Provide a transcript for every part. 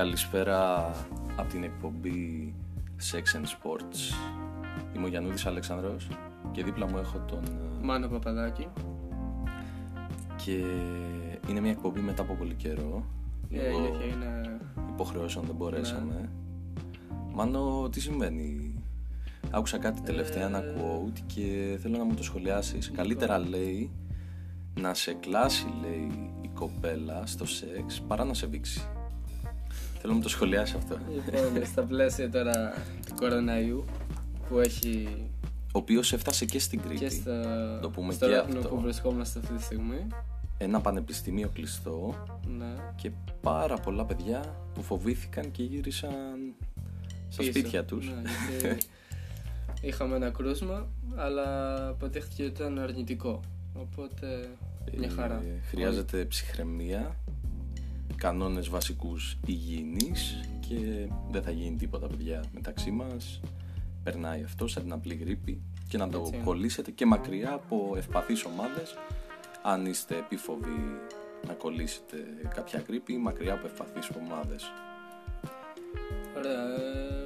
Καλησπέρα από την εκπομπή Sex and Sports. Είμαι ο Γιαννούδης Αλεξανδρός και δίπλα μου έχω τον... ε, Μάνο Παπαδάκη. Και είναι μια εκπομπή μετά από πολύ καιρό. Ε, Λόγω αλήθεια είναι. υποχρεώσεων δεν μπορέσαμε. Μάνο, τι συμβαίνει; Άκουσα κάτι τελευταία, ένα Ε. quote και θέλω να μου το σχολιάσεις. Καλύτερα λέει να σε κλάσει, λέει η κοπέλα στο σεξ παρά να σε βήξει. Θέλω να μου το σχολιάσει αυτό. Λοιπόν, στα πλαίσια τώρα του κοροναϊού που έχει Ο οποίος έφτασε και στην Κρήτη. και στα, Το πούμε στο και ρεύμα αυτό. που βρισκόμαστε αυτή τη στιγμή. Ένα πανεπιστήμιο κλειστό Ναι. και πάρα πολλά παιδιά που φοβήθηκαν και γύρισαν στα Πίσω. σπίτια τους. Ναι, γιατί είχαμε ένα κρούσμα, αλλά αποδείχθηκε ότι ήταν αρνητικό. Οπότε μια χαρά. Ε, χρειάζεται ψυχραιμία, κανόνες βασικούς υγιεινής και δεν θα γίνει τίποτα παιδιά μεταξύ μας. Περνάει αυτό σαν την απλή γρήπη και να το Έτσι είναι. κολλήσετε και μακριά από ευπαθείς ομάδες αν είστε επίφοβοι να κολλήσετε κάποια γρήπη μακριά από ευπαθείς ομάδες. Ωραία.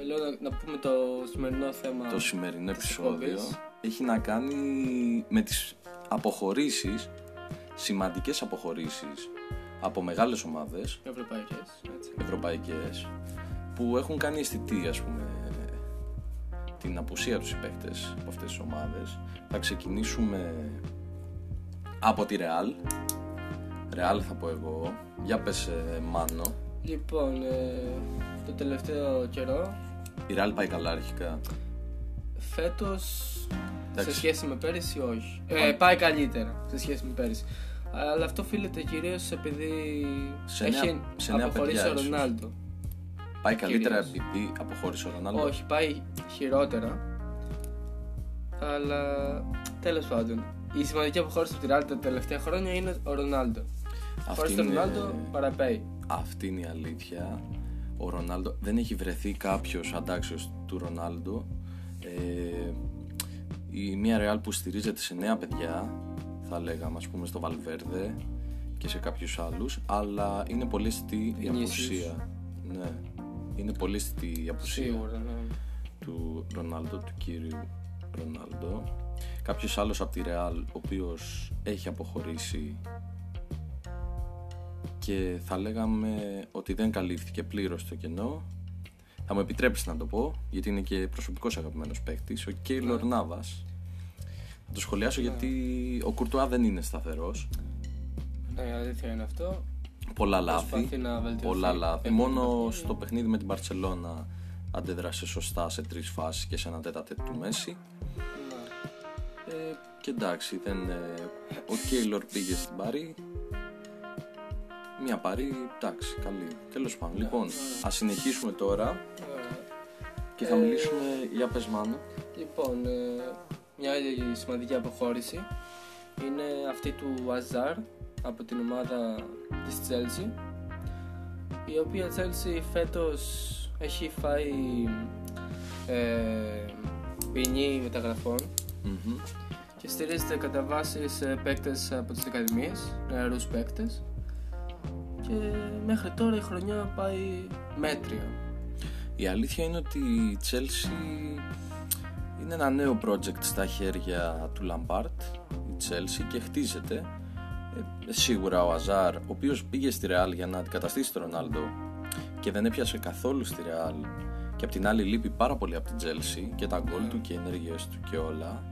ε, λέω να, να πούμε το σημερινό θέμα. Το σημερινό της επεισόδιο εκπομπής. έχει να κάνει με τις αποχωρήσεις, σημαντικές αποχωρήσεις από μεγάλες ομάδες Ευρωπαϊκές, έτσι. ευρωπαϊκές που έχουν κάνει αισθητή ας πούμε την απουσία τους οι παίκτες από αυτές τις ομάδες θα ξεκινήσουμε από τη Real Real θα πω εγώ για πες ε, Μάνο Λοιπόν, ε, το τελευταίο καιρό, η Real πάει καλά αρχικά φέτος σε Εντάξει. σχέση με πέρυσι όχι. Ε, πάει καλύτερα σε σχέση με πέρυσι. Αλλά αυτό οφείλεται κυρίως επειδή Σε έχει νέα- σε νέα αποχωρήσει παιδιά, ο ίσως. Ρονάλντο. πάει καλύτερα Κυρίως. επειδή αποχώρησε ο Ρονάλντο; Όχι, πάει χειρότερα. Αλλά τέλος πάντων. Η σημαντική αποχώρηση από τη Real τα τελευταία χρόνια είναι ο Ρονάλντο. Αυτή Χωρίς τον είναι- Ρονάλντο παραπέει. Αυτή είναι η αλήθεια. Ο Ρονάλντο δεν έχει βρεθεί κάποιος αντάξιος του Ρονάλντο. Ε, η μία Real που στηρίζεται σε νέα παιδιά, θα λέγαμε ας πούμε στο Βαλβέρδε και σε κάποιους άλλους, αλλά είναι πολύ αισθητή η Vinicius. απουσία. Ναι, είναι πολύ αισθητή η απουσία Σίγουρα, ναι. του Ρονάλντο, του κύριου Ρονάλντο. Κάποιος άλλος από τη Real, ο οποίος έχει αποχωρήσει και θα λέγαμε ότι δεν καλύφθηκε πλήρως το κενό. Θα μου επιτρέψεις να το πω, γιατί είναι και προσωπικός αγαπημένος παίκτης, ο Κέιλορ Ναι. Νάβας. Θα το σχολιάσω γιατί ο Κουρτουά δεν είναι σταθερός. Ναι, η αλήθεια είναι αυτό. Πολλά λάθη. Προσπαθεί να βελτιωθεί. Πολλά λάθη. Παίρνει Μόνο παιχνίδια. στο παιχνίδι με την Παρσελώνα αντέδρασε σωστά σε τρεις φάσεις και σε ένα τέταρτο του Μέση. Ναι. Ε, και εντάξει, δεν, ε, ο Κέιλορ πήγε στην Παρή. Μια Παρή, εντάξει, καλή. Τέλος πάντων. Λοιπόν, ας συνεχίσουμε τώρα Ωραία. και θα Ε, μιλήσουμε για πες Μάνο. Λοιπόν, ε, μια άλλη σημαντική αποχώρηση είναι αυτή του Αζάρ από την ομάδα της Chelsea η οποία Chelsea φέτος έχει φάει ε, ποινή μεταγραφών Μμμ. και στηρίζεται κατά βάση σε παίκτες από τις ακαδημίες, νεαρούς παίκτες και μέχρι τώρα η χρονιά πάει μέτρια. Η αλήθεια είναι ότι η Chelsea είναι ένα νέο project στα χέρια του Λάμπαρντ, η Chelsea και χτίζεται. Ε, σίγουρα ο Αζάρ, ο οποίος πήγε στη Real για να αντικαταστήσει τον Ρονάλντο και δεν έπιασε καθόλου στη Real και απ' την άλλη λείπει πάρα πολύ από την Chelsea και τα γκολ του και οι ενέργειες του και όλα.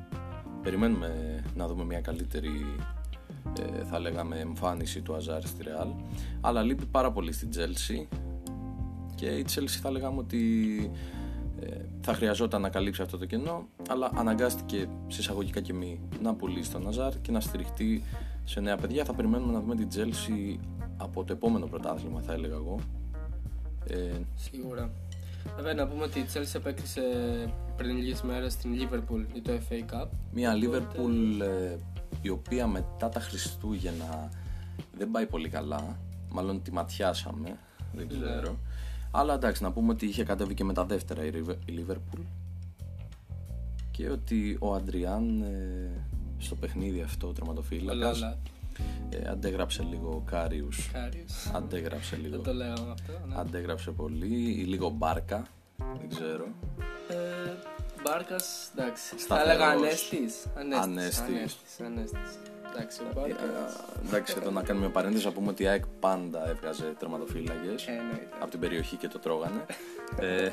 Περιμένουμε να δούμε μια καλύτερη ε, θα λέγαμε εμφάνιση του Αζάρ στη Real αλλά λείπει πάρα πολύ στην Chelsea και η Chelsea θα λέγαμε ότι ε, θα χρειαζόταν να καλύψει αυτό το κενό αλλά αναγκάστηκε σε εισαγωγικά και μη να πουλήσει τον Αζάρ και να στηριχτεί σε νέα παιδιά θα περιμένουμε να δούμε την Chelsea από το επόμενο πρωτάθλημα θα έλεγα εγώ ε, Σίγουρα. Βέβαια να πούμε ότι η Chelsea απέκτησε πριν λίγες μέρες στην Liverpool για το FA Cup. μια Οπότε- Liverpool ε, η οποία μετά τα Χριστούγεννα δεν πάει πολύ καλά μάλλον τη ματιάσαμε δεν Ναι. Ξέρω αλλά εντάξει να πούμε ότι είχε κατέβει και με τα δεύτερα η River- η Liverpool και ότι ο Αντριάν ε, στο παιχνίδι αυτό ο Ο τερματοφύλακας Λάλα. Ε, αντέγραψε λίγο Κάριους. Κάριους. Αντέγραψε λίγο. Δεν το λέω αυτό. Ναι. Αντέγραψε πολύ. Ή λίγο Μπάρκα. Δεν ξέρω. Ε, Μπάρκας, εντάξει. Θα Σταθερός. έλεγα Ανέστης. Ανέστης. Ανέστης. Ανέστης. Εντάξει, ο Μπάρκα. Ε, εντάξει, εδώ να κάνουμε παρένθεση να πούμε ότι η ΑΕΚ πάντα έβγαζε τερματοφύλακες Ε, εννοείται. από την περιοχή και το τρώγανε. ε,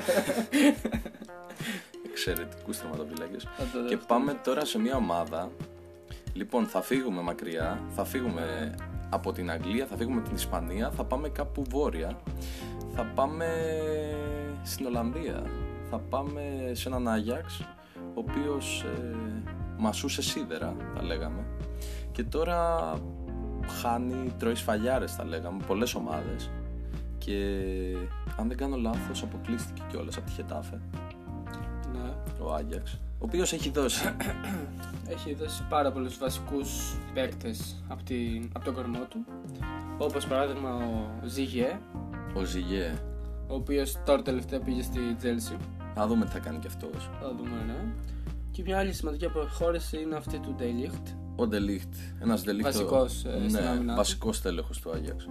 εξαιρετικούς τερματοφύλακες. Θα το Και δεχτώ. πάμε τώρα σε μια ομάδα. Λοιπόν, θα φύγουμε μακριά, θα φύγουμε από την Αγγλία, θα φύγουμε από την Ισπανία, θα πάμε κάπου βόρεια. Θα πάμε στην Ολλανδία. Θα πάμε σε έναν Άγιαξ, ο οποίος ε, μασούσε σίδερα, θα λέγαμε. Και τώρα χάνει, τρώει σφαλιάρες, θα λέγαμε, πολλές ομάδες. Και αν δεν κάνω λάθος, αποκλείστηκε κιόλας από τη Χετάφε, Ναι. ο Άγιαξ. Ο οποίος έχει δώσει Έχει δώσει πάρα πολλούς βασικούς παίκτες από, την, από τον κορμό του. Όπως παράδειγμα ο Ζιγέ, ο Ζιγέ. ο οποίος τώρα τελευταία πήγε στη Τζέλσι. Θα δούμε τι θα κάνει κι αυτός. Θα δούμε, ναι. Και μια άλλη σημαντική αποχώρηση είναι αυτή του Ντέιλιχτ. Ο Ντελίχτ. Ένας Ντελίχτ. Βασικός, ε, στην ναι, άμυνά του. βασικός τέλεχος του Άγιαξ.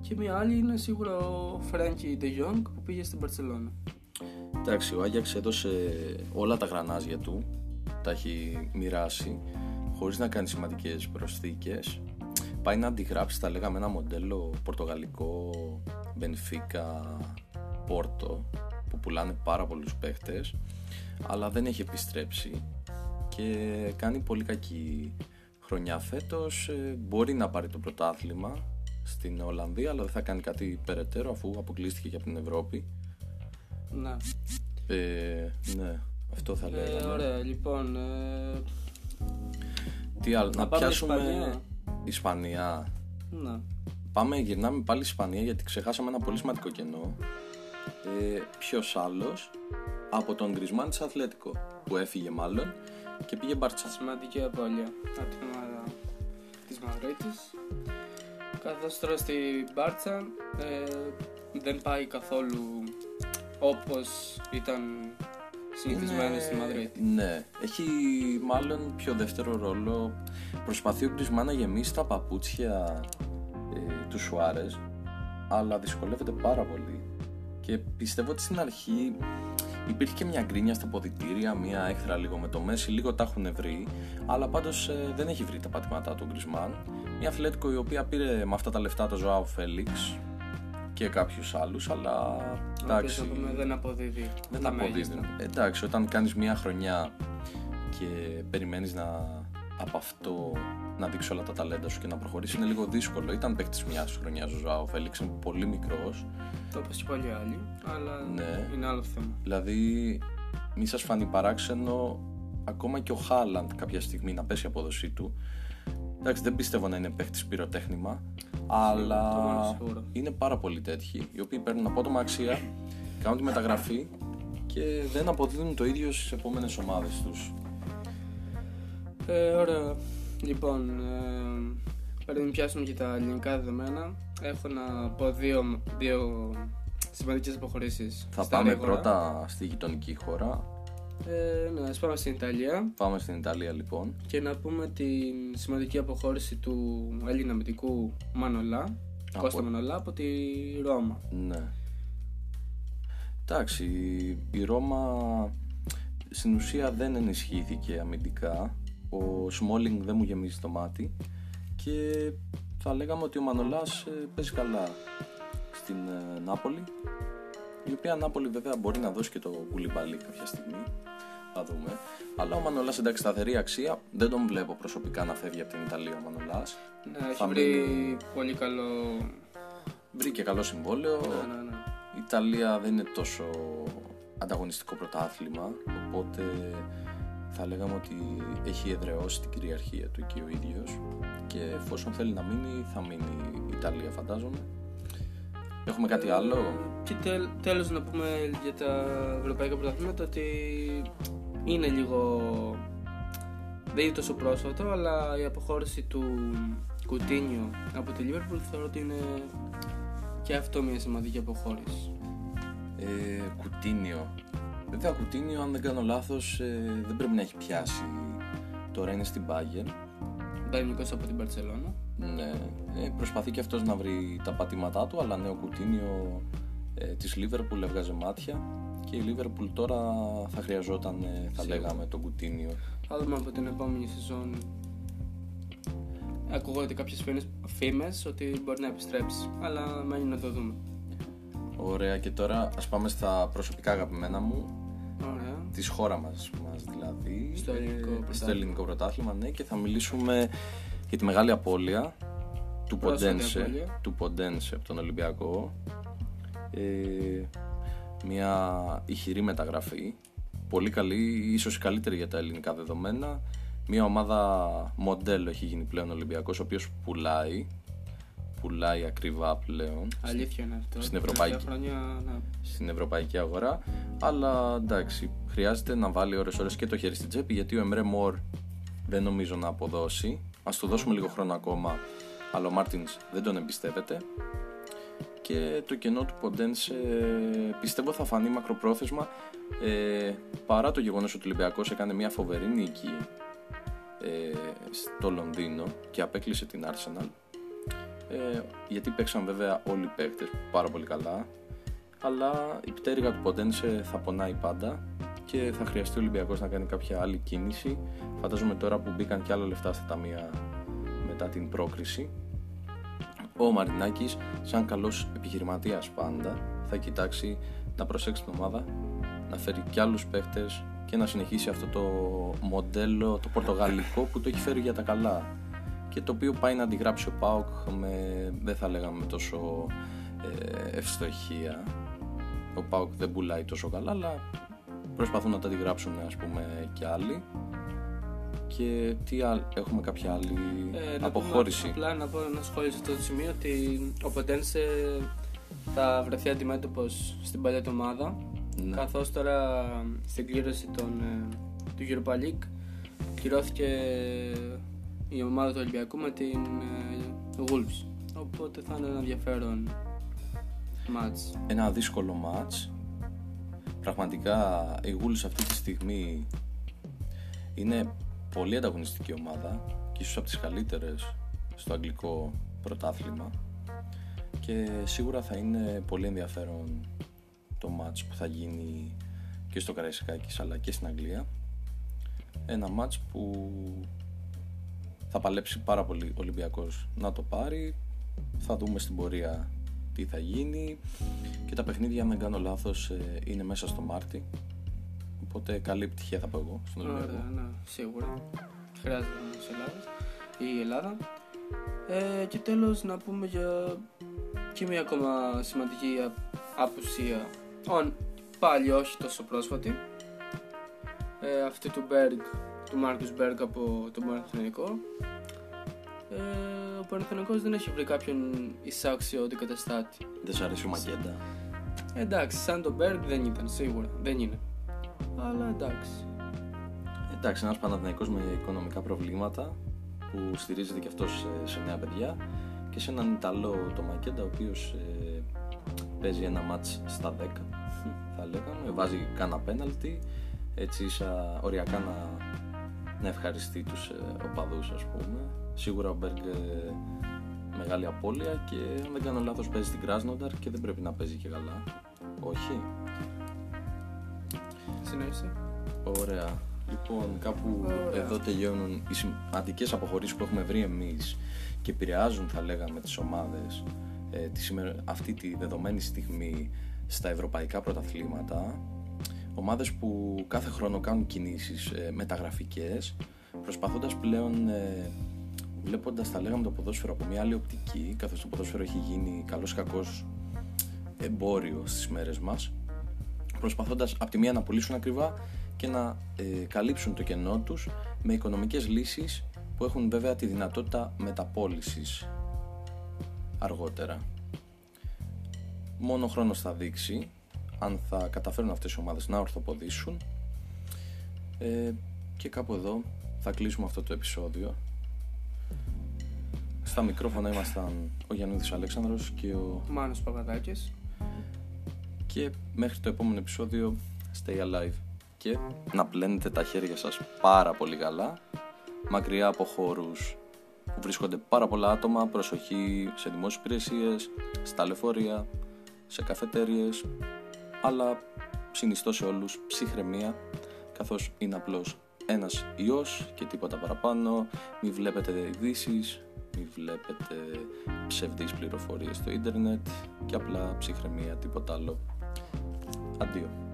Και μια άλλη είναι σίγουρα ο Φρέγκι Ντε Jong που πήγε στην Παρσελόνα. Εντάξει, ο Άγιαξ έδωσε όλα τα γρανάζια του. Τα έχει μοιράσει. Χωρίς να κάνει σημαντικές προσθήκες. Πάει να αντιγράψει, θα λέγαμε, ένα μοντέλο πορτογαλικό Μπενφίκα Πόρτο που πουλάνε πάρα πολλούς παίχτες αλλά δεν έχει επιστρέψει και κάνει πολύ κακή χρονιά φέτος ε, μπορεί να πάρει το πρωτάθλημα στην Ολλανδία αλλά δεν θα κάνει κάτι περαιτέρω αφού αποκλείστηκε και από την Ευρώπη Ναι. ε, ναι, αυτό θα Ε, λέγαμε ωραία, λοιπόν. Ε, Τι άλλο, να, πάμε πιάσουμε Ισπανία. Ισπανία. ναι. Πάμε, γυρνάμε πάλι Ισπανία γιατί ξεχάσαμε ένα πολύ σημαντικό κενό. Ε, Ποιος άλλος από τον Γκρισμάν της Αθλέτικο που έφυγε μάλλον και πήγε Μπάρτσα. Σημαντική απώλεια από την ομάδα της Μαδρίτης. Καθώς τώρα στη Μπάρτσα ε, δεν πάει καθόλου όπως ήταν συνηθισμένο στη Μαδρίτη. Ναι, έχει μάλλον πιο δεύτερο ρόλο. Προσπαθεί ο Γκρισμάν να γεμίσει τα παπούτσια ε, του Σουάρες, αλλά δυσκολεύεται πάρα πολύ. Και πιστεύω ότι στην αρχή υπήρχε και μια γκρίνια στα ποδητήρια, μια έχθρα λίγο με το Μέση, λίγο τα έχουν βρει, αλλά πάντως ε, δεν έχει βρει τα πατήματά του ο Γκρισμάν. Μια Αθλέτικο η οποία πήρε με αυτά τα λεφτά το Ζωάο Φέλιξ και κάποιους άλλους, αλλά εντάξει. Ο οποίος, να πούμε, δεν αποδίδει Δεν τα αποδίδει. μέγιστα. Εντάξει, όταν κάνεις μια χρονιά και περιμένεις να από αυτό να δείξει όλα τα ταλέντα σου και να προχωρήσει είναι λίγο δύσκολο. Ήταν παίκτης μια χρονιά ο Ζωάο Φέληξ, είναι πολύ μικρός. Όπως και πολλοί άλλοι, αλλά Ναι. είναι άλλο θέμα. Δηλαδή, μη σας φανεί παράξενο ακόμα και ο Χάλαντ κάποια στιγμή να πέσει η απόδοσή του. Εντάξει, δεν πιστεύω να είναι παίκτης πυροτέχνημα, αλλά το μόνο σίγουρο. είναι πάρα πολλοί τέτοιοι οι οποίοι παίρνουν απότομα αξία, κάνουν τη μεταγραφή και δεν αποδίδουν το ίδιο στις επόμενες ομάδες τους. Ε, ωραία. Λοιπόν, ε, πριν πιάσουμε και τα ελληνικά δεδομένα, έχω να πω δύο, δύο σημαντικές αποχωρήσεις. Θα στα πάμε γρήγορα. πρώτα στη γειτονική χώρα. Ε, ναι, ας πάμε στην Ιταλία Πάμε στην Ιταλία λοιπόν. και να πούμε την σημαντική αποχώρηση του Έλληνα αμυντικού Μανολά, Από- Κώστα Μανολά, από τη Ρώμα. Ναι. Εντάξει, η Ρώμα στην ουσία δεν ενισχύθηκε αμυντικά. Ο Σμόλινγκ δεν μου γεμίζει το μάτι και θα λέγαμε ότι ο Μανολάς ε, παίζει καλά στην ε, Νάπολη η οποία Νάπολη βέβαια μπορεί να δώσει και το κουλιμπαλί κάποια στιγμή. Θα δούμε. Αλλά ο Μανολάς εντάξει σταθερή αξία. Δεν τον βλέπω προσωπικά να φεύγει από την Ιταλία ο Μανολάς. Ναι, έχει Θα βρει πολύ καλό... βρήκε καλό συμβόλαιο. Ναι, ναι, ναι. Η Ιταλία δεν είναι τόσο ανταγωνιστικό πρωτάθλημα, οπότε θα λέγαμε ότι έχει εδραιώσει την κυριαρχία του εκεί ο ίδιος και εφόσον θέλει να μείνει, θα μείνει η Ιταλία φαντάζομαι. Έχουμε κάτι άλλο; Και τέλ, τέλος να πούμε για τα ευρωπαϊκά πρωταθλήματα ότι είναι λίγο... Δεν είναι τόσο πρόσφατο, αλλά η αποχώρηση του Κουτίνιο από τη Liverpool θεωρώ ότι είναι και αυτό μια σημαντική αποχώρηση. Ε, κουτίνιο. Βέβαια κουτίνιο αν δεν κάνω λάθος ε, δεν πρέπει να έχει πιάσει. Τώρα είναι στην Bayern. δανεικός από την Παρσελώνα. Ναι, ε, προσπαθεί και αυτός να βρει τα πατήματά του, αλλά νέο κουτίνιο ε, της Λίβερπουλ έβγαζε μάτια και η Λίβερπουλ τώρα θα χρειαζόταν, ε, θα Σίγουρα. λέγαμε, το κουτίνιο. Θα δούμε από την επόμενη σεζόν. Ακούγονται κάποιες φήμες, φήμες ότι μπορεί να επιστρέψει, αλλά μένει να το δούμε. Ωραία, και τώρα ας πάμε στα προσωπικά αγαπημένα μου, Ωραία. Της χώρα μας, μας δηλαδή. Στο ελληνικό ε, πρωτάθλημα. στο ελληνικό πρωτάθλημα, ναι, και θα μιλήσουμε για τη μεγάλη απώλεια του Πρόσφατη Ποντένσε, απώλεια; του Ποντένσε από τον Ολυμπιακό. Ε, μια ηχηρή μεταγραφή, πολύ καλή, ίσως η καλύτερη για τα ελληνικά δεδομένα. Μια ομάδα μοντέλο έχει γίνει πλέον ο Ολυμπιακός, ο οποίος πουλάει, πουλάει ακριβά πλέον Αλήθεια είναι αυτό. στην Τα Ευρωπαϊκή. τελευταία χρόνια, ναι. στην ευρωπαϊκή αγορά. Αλλά εντάξει, χρειάζεται να βάλει ώρες-ώρες και το χέρι στην τσέπη γιατί ο Εμρέ Μορ δεν νομίζω να αποδώσει. Ας του δώσουμε λίγο χρόνο ακόμα, αλλά ο Μάρτινς δεν τον εμπιστεύεται. Και το κενό του Ποντένσε πιστεύω θα φανεί μακροπρόθεσμα ε, παρά το γεγονός ότι ο Ολυμπιακός έκανε μια φοβερή νίκη ε, στο Λονδίνο και απέκλεισε την Arsenal ε, γιατί παίξαν βέβαια όλοι οι παίκτες πάρα πολύ καλά αλλά η πτέρυγα του Ποντένσε θα πονάει πάντα και θα χρειαστεί ο Ολυμπιακός να κάνει κάποια άλλη κίνηση. Φαντάζομαι τώρα που μπήκαν και άλλα λεφτά στα ταμεία μετά την πρόκριση ο Μαρινάκης σαν καλός επιχειρηματίας πάντα θα κοιτάξει να προσέξει την ομάδα να φέρει κι άλλους παίχτες και να συνεχίσει αυτό το μοντέλο το πορτογαλικό που το έχει φέρει για τα καλά και το οποίο πάει να αντιγράψει ο Πάοκ με, δεν θα λέγαμε τόσο ε, ευστοχία ο Πάοκ δεν πουλάει τόσο καλά αλλά προσπαθούν να τα αντιγράψουν ας πούμε και άλλοι και τι άλλο, έχουμε κάποια άλλη Ε, να αποχώρηση; Πούμε, απλά να πω ένα σχόλιο σε αυτό το σημείο ότι ο Ποντένσε θα βρεθεί αντιμέτωπος στην παλιά του ομάδα. Ναι. Καθώς τώρα στην κλήρωση των, ε, του Europa League κυρώθηκε η ομάδα του Ολυμπιακού με την ε, Wolves. Οπότε θα είναι ένα ενδιαφέρον μάτς. ένα δύσκολο μάτς πραγματικά η Wolves αυτή τη στιγμή είναι πολύ ανταγωνιστική ομάδα και ίσως από τις καλύτερες στο αγγλικό πρωτάθλημα και σίγουρα θα είναι πολύ ενδιαφέρον το μάτς που θα γίνει και στο Καραϊσκάκης αλλά και στην Αγγλία ένα μάτς που θα παλέψει πάρα πολύ ο Ολυμπιακός να το πάρει θα δούμε στην πορεία τι θα γίνει και τα παιχνίδια αν δεν κάνω λάθος ε, είναι μέσα στο Μάρτι οπότε καλή επιτυχία θα πω εγώ στον Ολυμπιακό Ωραία, ναι, σίγουρα. Χρειάζεται να είναι Ελλάδα. Η Ελλάδα. Ε, και τέλος να πούμε για και μια ακόμα σημαντική α- απουσία. On, πάλι όχι τόσο πρόσφατη. Ε, αυτή του Berg, του Μάρκους Berg από τον Παναθηναϊκό. Ε, ο Παναθηναϊκός δεν έχει βρει κάποιον εισάξιο αντικαταστάτη. δεν σ' αρέσει ο Μακέντα; Ε, εντάξει, σαν τον Berg δεν ήταν, σίγουρα. Δεν είναι. Αλλά εντάξει. εντάξει ένας Παναθηναϊκός με οικονομικά προβλήματα που στηρίζεται και αυτός σε, σε νέα παιδιά και σε έναν Ιταλό το Μακέντα ο οποίος ε, παίζει ένα μάτς στα 10 θα λέγαμε βάζει κάνα πέναλτι έτσι ίσα οριακά να, να ευχαριστεί τους ε, οπαδούς ας πούμε σίγουρα ο Μπέργκ ε, μεγάλη απώλεια και αν δεν κάνω λάθος παίζει στην Κράσνονταρ και δεν πρέπει να παίζει και καλά όχι Συνέχισε. Ωραία. Λοιπόν, κάπου Ωραία. εδώ τελειώνουν οι σημαντικές αποχωρήσεις που έχουμε βρει εμείς και επηρεάζουν, θα λέγαμε, τις ομάδες ε, τη σήμερα, αυτή τη δεδομένη στιγμή στα ευρωπαϊκά πρωταθλήματα. Ομάδες που κάθε χρόνο κάνουν κινήσεις ε, μεταγραφικές, προσπαθώντας πλέον, ε, βλέποντας, θα λέγαμε, το ποδόσφαιρο από μια άλλη οπτική, καθώς το ποδόσφαιρο έχει γίνει καλός κακός εμπόριο στις μέρες μας, προσπαθώντας από τη μία να πουλήσουν ακριβά και να ε, καλύψουν το κενό τους με οικονομικές λύσεις που έχουν βέβαια τη δυνατότητα μεταπόλησης αργότερα. Μόνο ο χρόνος θα δείξει αν θα καταφέρουν αυτές οι ομάδες να ορθοποδήσουν ε, και κάπου εδώ θα κλείσουμε αυτό το επεισόδιο. Στα μικρόφωνα ήμασταν ο Γιάννουδης Αλέξανδρος και ο Μάνος Παπαδάκης. και μέχρι το επόμενο επεισόδιο stay alive και να πλένετε τα χέρια σας πάρα πολύ καλά μακριά από χώρους που βρίσκονται πάρα πολλά άτομα, προσοχή σε δημόσιες υπηρεσίες, στα λεωφορεία, σε καφετέριες, αλλά συνιστώ σε όλους ψυχραιμία, καθώς είναι απλώς ένας ιός και τίποτα παραπάνω, μη βλέπετε ειδήσεις, μη βλέπετε ψευδείς πληροφορίες στο ίντερνετ και απλά ψυχραιμία, τίποτα άλλο. Αντίο.